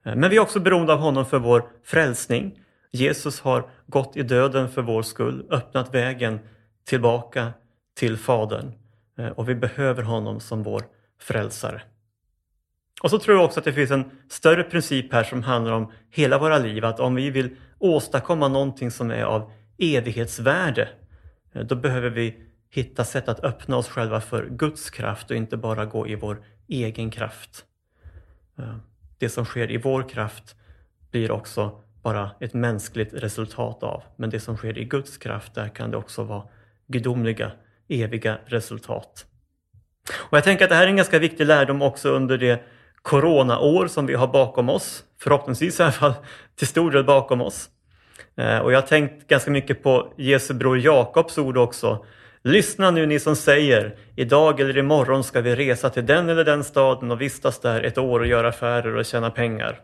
Eh, men vi är också beroende av honom för vår frälsning. Jesus har gått i döden för vår skull, öppnat vägen tillbaka till Fadern eh, och vi behöver honom som vår frälsare. Och så tror jag också att det finns en större princip här som handlar om hela våra liv, att om vi vill åstadkomma någonting som är av evighetsvärde, eh, då behöver vi hitta sätt att öppna oss själva för Guds kraft och inte bara gå i vår egen kraft. Eh, det som sker i vår kraft blir också bara ett mänskligt resultat av, men det som sker i Guds kraft, där kan det också vara gudomliga, eviga resultat. Och Jag tänker att det här är en ganska viktig lärdom också under det coronaår som vi har bakom oss. Förhoppningsvis i alla fall till stor del bakom oss. Eh, och jag har tänkt ganska mycket på Jesu bror Jakobs ord också. Lyssna nu ni som säger, idag eller imorgon ska vi resa till den eller den staden och vistas där ett år och göra affärer och tjäna pengar.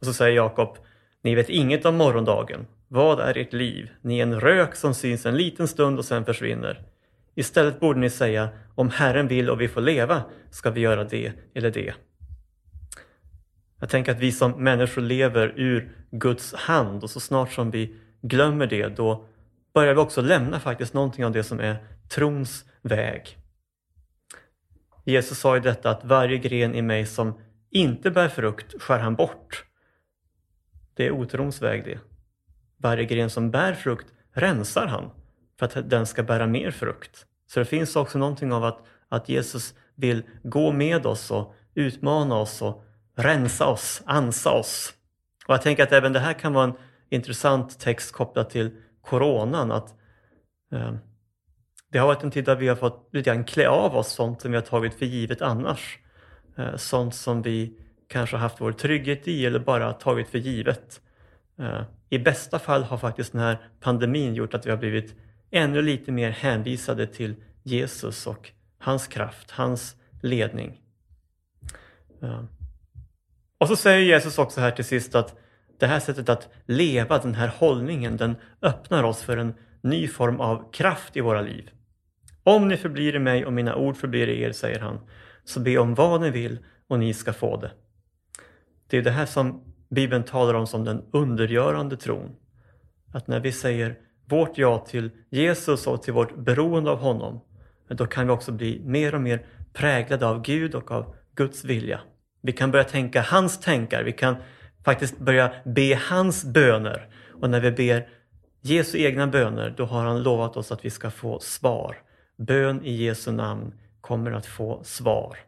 Och så säger Jakob, ni vet inget om morgondagen. Vad är ert liv? Ni är en rök som syns en liten stund och sen försvinner. Istället borde ni säga, om Herren vill och vi får leva ska vi göra det eller det. Jag tänker att vi som människor lever ur Guds hand och så snart som vi glömmer det då börjar vi också lämna faktiskt någonting av det som är trons väg. Jesus sa ju detta att varje gren i mig som inte bär frukt skär han bort. Det är otrons väg det. Varje gren som bär frukt rensar han för att den ska bära mer frukt. Så det finns också någonting av att, att Jesus vill gå med oss och utmana oss och rensa oss, ansa oss. Och jag tänker att även det här kan vara en intressant text kopplat till coronan. Att, eh, det har varit en tid där vi har fått lite grann klä av oss sånt som vi har tagit för givet annars. Eh, sånt som vi kanske haft vår trygghet i eller bara tagit för givet. Eh, I bästa fall har faktiskt den här pandemin gjort att vi har blivit ännu lite mer hänvisade till Jesus och hans kraft, hans ledning. Eh, och så säger Jesus också här till sist att det här sättet att leva, den här hållningen, den öppnar oss för en ny form av kraft i våra liv. Om ni förblir i mig och mina ord förblir i er, säger han, så be om vad ni vill och ni ska få det. Det är det här som Bibeln talar om som den undergörande tron. Att när vi säger vårt ja till Jesus och till vårt beroende av honom, då kan vi också bli mer och mer präglade av Gud och av Guds vilja. Vi kan börja tänka hans tankar, vi kan faktiskt börja be hans böner. Och när vi ber Jesu egna böner, då har han lovat oss att vi ska få svar. Bön i Jesu namn kommer att få svar.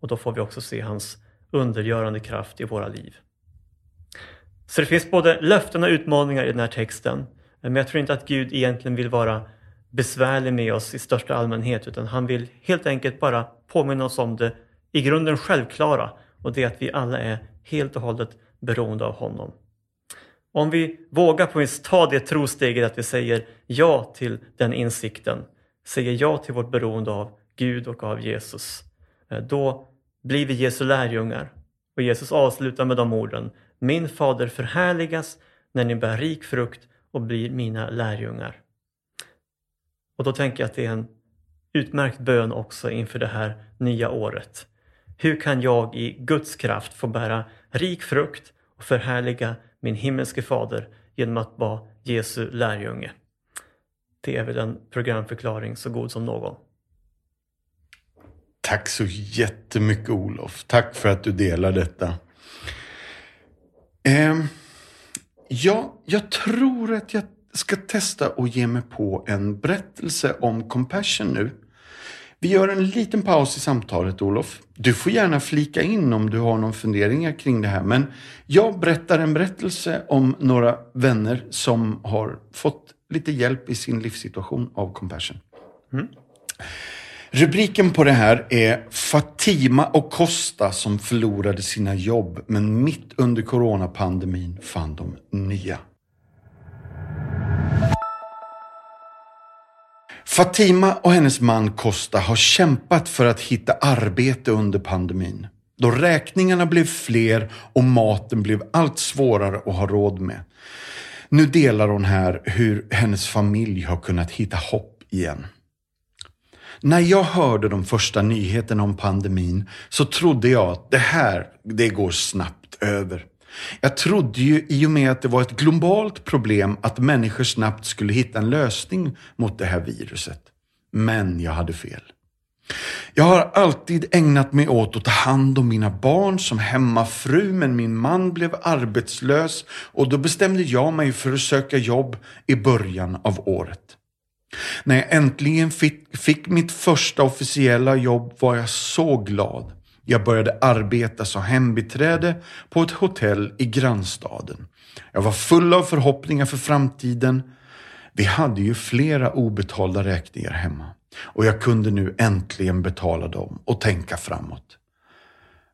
Och då får vi också se hans undergörande kraft i våra liv. Så det finns både löften och utmaningar i den här texten. Men jag tror inte att Gud egentligen vill vara besvärlig med oss i största allmänhet utan han vill helt enkelt bara påminna oss om det i grunden självklara och det är att vi alla är helt och hållet beroende av honom. Om vi vågar på minst ta det trosteget att vi säger ja till den insikten, säger ja till vårt beroende av Gud och av Jesus, eh, då blir vi Jesu lärjungar. Och Jesus avslutar med de orden, min fader förhärligas när ni bär rik frukt och blir mina lärjungar. Och då tänker jag att det är en utmärkt bön också inför det här nya året. Hur kan jag i Guds kraft få bära rik frukt och förhärliga min himmelske fader genom att vara Jesu lärjunge? Det är väl en programförklaring så god som någon. Tack så jättemycket Olof. Tack för att du delar detta. Eh, ja, jag tror att jag ska testa och ge mig på en berättelse om compassion nu. Vi gör en liten paus i samtalet, Olof. Du får gärna flika in om du har någon funderingar kring det här. Men jag berättar en berättelse om några vänner som har fått lite hjälp i sin livssituation av Compassion. Mm. Rubriken på det här är Fatima och Costa som förlorade sina jobb men mitt under coronapandemin fann de nya. Fatima och hennes man Costa har kämpat för att hitta arbete under pandemin. Då räkningarna blev fler och maten blev allt svårare att ha råd med. Nu delar hon här hur hennes familj har kunnat hitta hopp igen. När jag hörde de första nyheterna om pandemin så trodde jag att det här, det går snabbt över. Jag trodde ju i och med att det var ett globalt problem att människor snabbt skulle hitta en lösning mot det här viruset. Men jag hade fel. Jag har alltid ägnat mig åt att ta hand om mina barn som hemmafru men min man blev arbetslös och då bestämde jag mig för att söka jobb i början av året. När jag äntligen fick, fick mitt första officiella jobb var jag så glad. Jag började arbeta som hembiträde på ett hotell i grannstaden. Jag var full av förhoppningar för framtiden. Vi hade ju flera obetalda räkningar hemma och jag kunde nu äntligen betala dem och tänka framåt.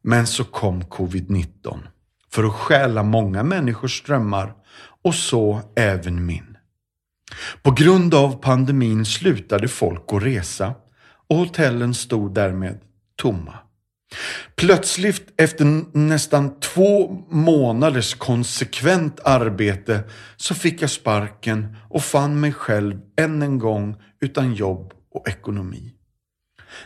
Men så kom covid-19 för att stjäla många människors drömmar och så även min. På grund av pandemin slutade folk att resa och hotellen stod därmed tomma. Plötsligt efter nästan två månaders konsekvent arbete så fick jag sparken och fann mig själv än en gång utan jobb och ekonomi.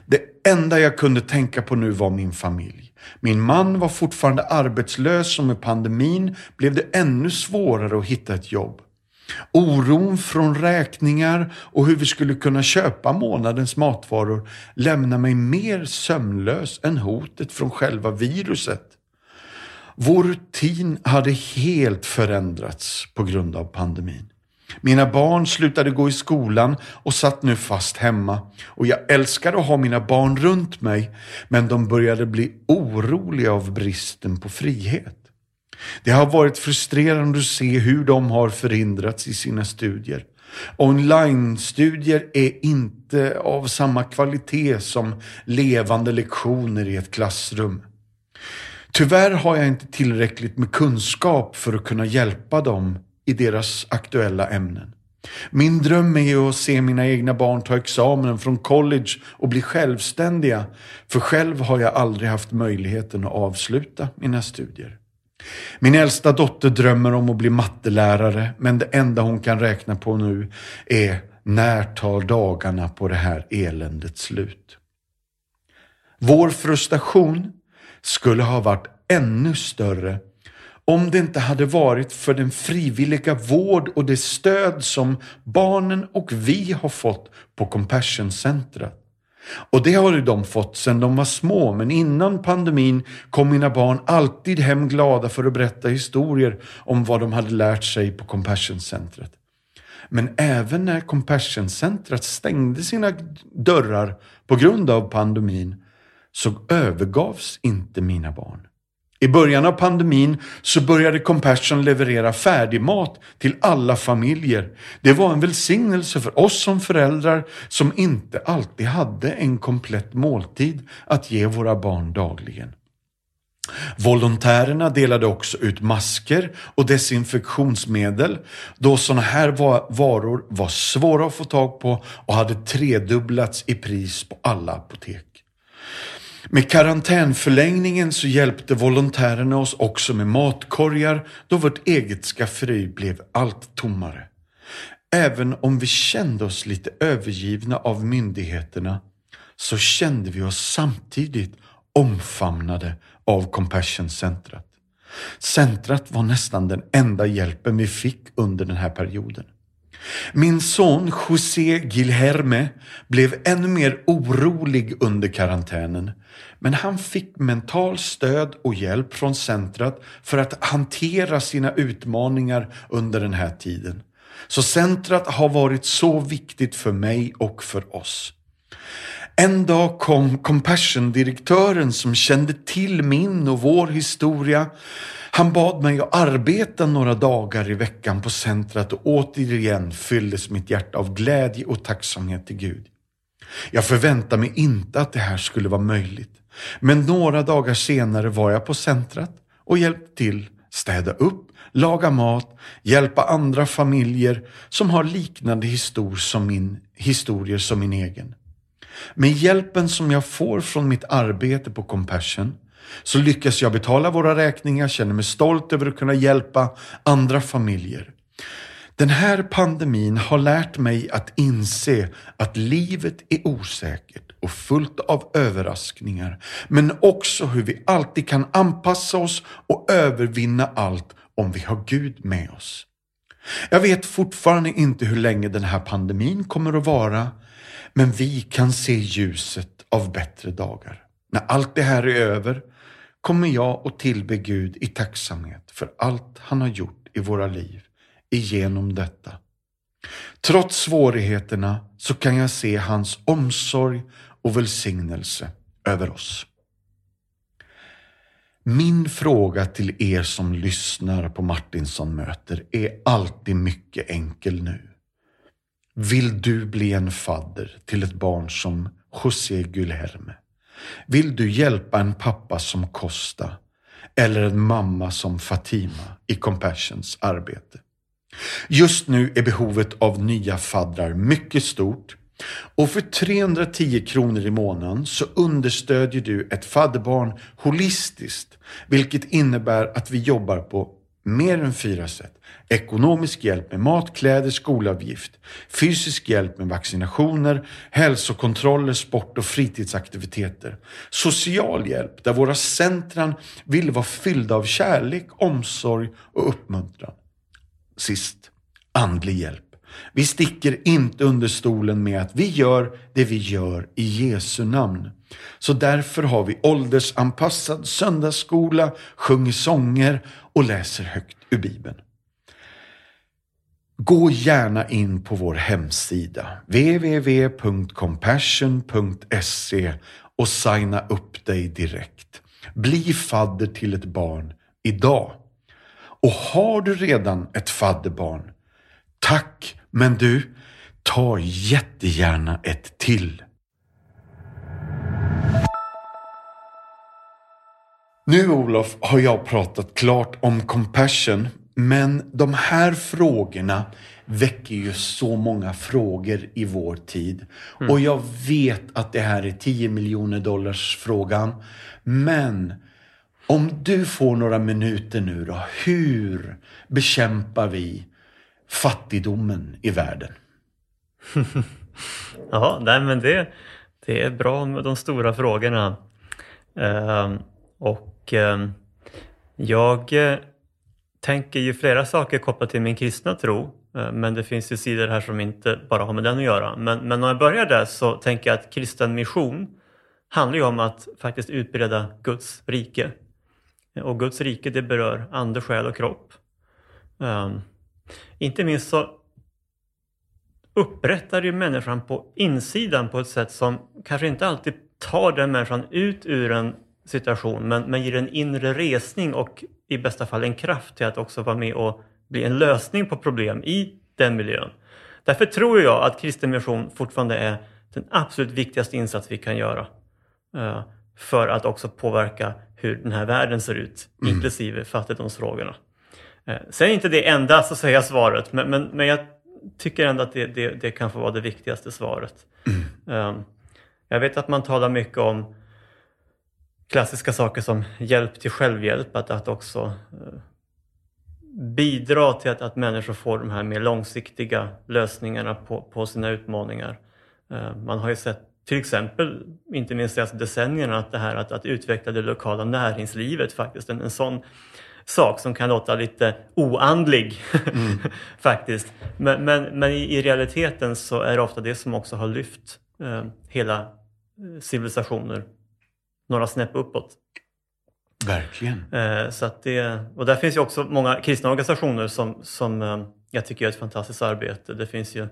Det enda jag kunde tänka på nu var min familj. Min man var fortfarande arbetslös och med pandemin blev det ännu svårare att hitta ett jobb. Oron från räkningar och hur vi skulle kunna köpa månadens matvaror lämnar mig mer sömnlös än hotet från själva viruset. Vår rutin hade helt förändrats på grund av pandemin. Mina barn slutade gå i skolan och satt nu fast hemma. Och jag älskade att ha mina barn runt mig, men de började bli oroliga av bristen på frihet. Det har varit frustrerande att se hur de har förhindrats i sina studier. Online-studier är inte av samma kvalitet som levande lektioner i ett klassrum. Tyvärr har jag inte tillräckligt med kunskap för att kunna hjälpa dem i deras aktuella ämnen. Min dröm är att se mina egna barn ta examen från college och bli självständiga. För själv har jag aldrig haft möjligheten att avsluta mina studier. Min äldsta dotter drömmer om att bli mattelärare men det enda hon kan räkna på nu är när tar dagarna på det här eländet slut? Vår frustration skulle ha varit ännu större om det inte hade varit för den frivilliga vård och det stöd som barnen och vi har fått på Compassion-centret. Och det har ju de fått sedan de var små, men innan pandemin kom mina barn alltid hem glada för att berätta historier om vad de hade lärt sig på Compassion-centret. Men även när Compassion-centret stängde sina dörrar på grund av pandemin så övergavs inte mina barn. I början av pandemin så började Compassion leverera färdigmat till alla familjer. Det var en välsignelse för oss som föräldrar som inte alltid hade en komplett måltid att ge våra barn dagligen. Volontärerna delade också ut masker och desinfektionsmedel då sådana här varor var svåra att få tag på och hade tredubblats i pris på alla apotek. Med karantänförlängningen så hjälpte volontärerna oss också med matkorgar då vårt eget skafferi blev allt tommare. Även om vi kände oss lite övergivna av myndigheterna så kände vi oss samtidigt omfamnade av Compassion-centret. Centrat var nästan den enda hjälpen vi fick under den här perioden. Min son José Gilherme blev ännu mer orolig under karantänen. Men han fick mental stöd och hjälp från centret för att hantera sina utmaningar under den här tiden. Så centret har varit så viktigt för mig och för oss. En dag kom Compassion-direktören som kände till min och vår historia han bad mig att arbeta några dagar i veckan på centret och återigen fylldes mitt hjärta av glädje och tacksamhet till Gud. Jag förväntade mig inte att det här skulle vara möjligt. Men några dagar senare var jag på centret och hjälpte till städa upp, laga mat, hjälpa andra familjer som har liknande histor som min, historier som min egen. Med hjälpen som jag får från mitt arbete på Compassion så lyckas jag betala våra räkningar, känner mig stolt över att kunna hjälpa andra familjer. Den här pandemin har lärt mig att inse att livet är osäkert och fullt av överraskningar, men också hur vi alltid kan anpassa oss och övervinna allt om vi har Gud med oss. Jag vet fortfarande inte hur länge den här pandemin kommer att vara, men vi kan se ljuset av bättre dagar. När allt det här är över kommer jag att tillbe Gud i tacksamhet för allt han har gjort i våra liv igenom detta. Trots svårigheterna så kan jag se hans omsorg och välsignelse över oss. Min fråga till er som lyssnar på Martinsson möter är alltid mycket enkel nu. Vill du bli en fadder till ett barn som José Gulherme? Vill du hjälpa en pappa som Costa eller en mamma som Fatima i Compassions arbete? Just nu är behovet av nya faddrar mycket stort och för 310 kronor i månaden så understödjer du ett fadderbarn holistiskt, vilket innebär att vi jobbar på mer än fyra sätt. Ekonomisk hjälp med mat, kläder, skolavgift. Fysisk hjälp med vaccinationer, hälsokontroller, sport och fritidsaktiviteter. Social hjälp där våra centran vill vara fyllda av kärlek, omsorg och uppmuntran. Sist, andlig hjälp. Vi sticker inte under stolen med att vi gör det vi gör i Jesu namn. Så därför har vi åldersanpassad söndagsskola, sjunger sånger och läser högt ur Bibeln. Gå gärna in på vår hemsida www.compassion.se och signa upp dig direkt. Bli fadder till ett barn idag. Och har du redan ett fadderbarn, tack men du, ta jättegärna ett till. Nu Olof har jag pratat klart om compassion, men de här frågorna väcker ju så många frågor i vår tid. Mm. Och jag vet att det här är 10 miljoner dollars frågan. Men om du får några minuter nu då, hur bekämpar vi fattigdomen i världen? ja, nej men det, det är bra med de stora frågorna. Uh, och uh, jag uh, tänker ju flera saker kopplat till min kristna tro. Eh, men det finns ju sidor här som inte bara har med den att göra. Men, men om jag börjar där så tänker jag att kristen mission handlar ju om att faktiskt utbreda Guds rike. Och Guds rike det berör ande, själ och kropp. Um, inte minst så upprättar ju människan på insidan på ett sätt som kanske inte alltid tar den människan ut ur en situation men, men ger en inre resning och i bästa fall en kraft till att också vara med och bli en lösning på problem i den miljön. Därför tror jag att kristen mission fortfarande är den absolut viktigaste insats vi kan göra uh, för att också påverka hur den här världen ser ut, mm. inklusive fattigdomsfrågorna. Uh, sen är inte det enda så att säga svaret, men, men, men jag tycker ändå att det, det, det kan få vara det viktigaste svaret. Mm. Um, jag vet att man talar mycket om klassiska saker som hjälp till självhjälp, att, att också uh, bidra till att, att människor får de här mer långsiktiga lösningarna på, på sina utmaningar. Uh, man har ju sett till exempel, inte minst de senaste decennierna, att det här att, att utveckla det lokala näringslivet faktiskt, en, en sån sak som kan låta lite oandlig mm. faktiskt. Men, men, men i, i, realiteten så är det ofta det som också har lyft eh, hela eh, civilisationer några snäpp uppåt. Verkligen. Eh, så att det, och där finns ju också många kristna organisationer som, som eh, jag tycker gör ett fantastiskt arbete. Det finns ju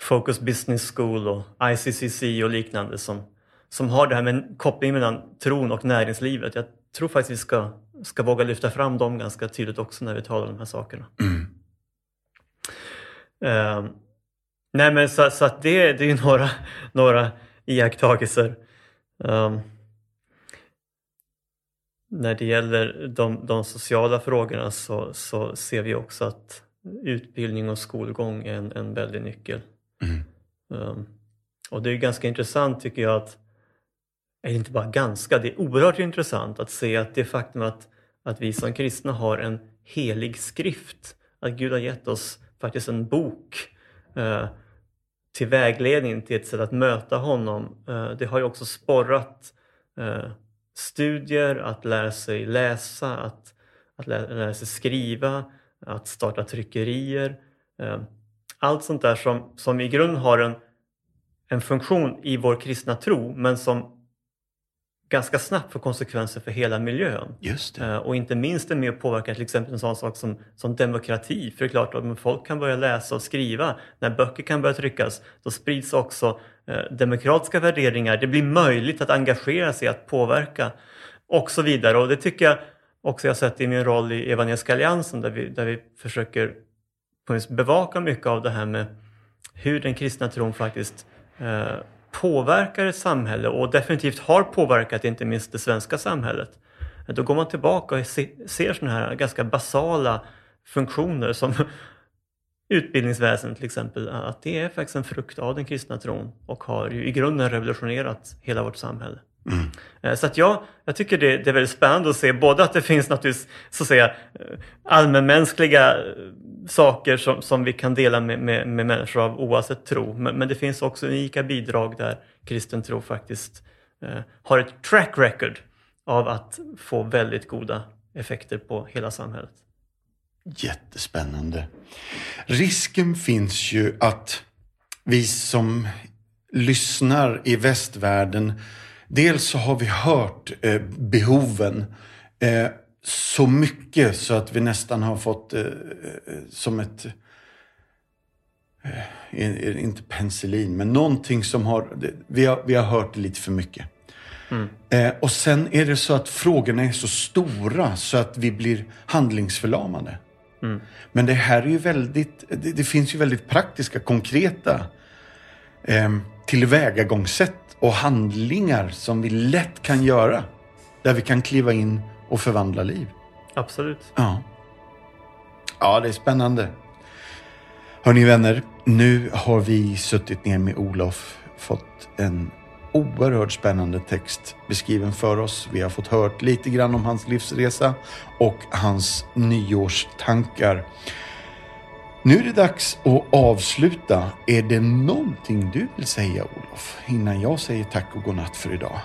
Focus Business School och ICCC och liknande som, som har det här med en koppling mellan tron och näringslivet. Jag tror faktiskt vi ska, ska våga lyfta fram dem ganska tydligt också när vi talar om de här sakerna. Mm. Uh, nej men så, så att det, det är några, några iakttagelser. Um, när det gäller de, de sociala frågorna så, så, ser vi också att utbildning och skolgång är en, en väldig nyckel. Mm. Um, och det är ganska intressant tycker jag att är inte bara ganska, det är oerhört intressant att se att det faktum att, att vi som kristna har en helig skrift, att Gud har gett oss faktiskt en bok eh, till vägledning, till ett sätt att möta honom. Eh, det har ju också sporrat eh, studier, att lära sig läsa, att, att lära, lära sig skriva, att starta tryckerier. Eh, allt sånt där som, som i grunden har en, en funktion i vår kristna tro men som ganska snabbt får konsekvenser för hela miljön. Eh, Och inte minst är med och påverkar till exempel en sån sak som, som demokrati. För det är klart att om folk kan börja läsa och skriva, när böcker kan börja tryckas, då sprids också eh, demokratiska värderingar. Det blir möjligt att engagera sig, att påverka och så vidare. Och det tycker jag också jag har sett i min roll i Evangeliska Alliansen där vi, där vi försöker bevaka mycket av det här med hur den kristna tron faktiskt eh, påverkar ett samhälle och definitivt har påverkat inte minst det svenska samhället. Då går man tillbaka och ser sådana här ganska basala funktioner som utbildningsväsendet till exempel, att det är faktiskt en frukt av den kristna tron och har ju i grunden revolutionerat hela vårt samhälle. Mm. Så att jag, jag tycker det, det är väldigt spännande att se både att det finns naturligtvis så att säga eh, allmänmänskliga eh, saker som, som vi kan dela med, med, med människor av oavsett tro. Men, men det finns också unika bidrag där kristen tro faktiskt eh, har ett track record av att få väldigt goda effekter på hela samhället. Jättespännande. Risken finns ju att vi som lyssnar i västvärlden, dels så har vi hört eh, behoven eh, så mycket så att vi nästan har fått eh, eh, som ett eh, inte penicillin, men någonting som har, vi har, vi har hört lite för mycket. Eh, och sen är det så att frågorna är så stora så att vi blir handlingsförlamade. Men det här är ju väldigt, det, det finns ju väldigt praktiska, konkreta eh, tillvägagångssätt och handlingar som vi lätt kan göra. Där vi kan kliva in och förvandla liv. Absolut. Ja. Ja, det är spännande. Hörni vänner, nu har vi suttit ner med Olof, fått en oerhört spännande text beskriven för oss. Vi har fått hört lite grann om hans livsresa och hans nyårstankar. Nu är det dags att avsluta. Är det någonting du vill säga Olof innan jag säger tack och godnatt för idag?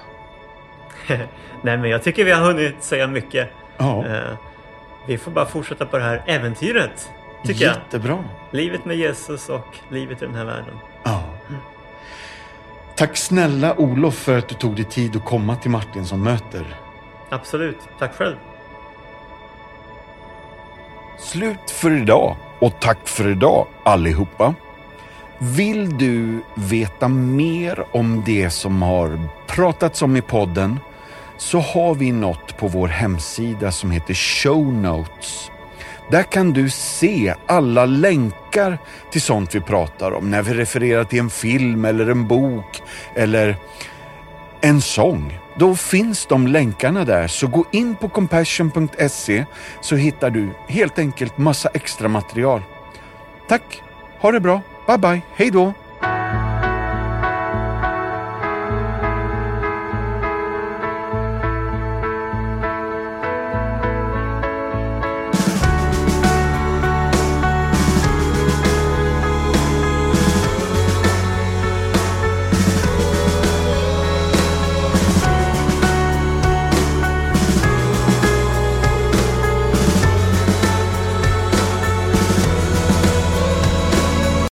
Nej men jag tycker vi har hunnit säga mycket. Ja, Eh, vi får bara fortsätta på det här äventyret, tycker jag. jättebra. Livet med Jesus och livet i den här världen. Ja. Tack snälla Olof för att du tog dig tid att komma till Martinsson möter. Absolut. Tack själv. Slut för idag och tack för idag allihopa. Vill du veta mer om det som har pratats om i podden så har vi något på vår hemsida som heter Show Notes. Där kan du se alla länkar till sånt vi pratar om när vi refererar till en film eller en bok eller en sång. Då finns de länkarna där, så gå in på compassion.se så hittar du helt enkelt massa extra material. Tack, ha det bra, bye bye, hej då!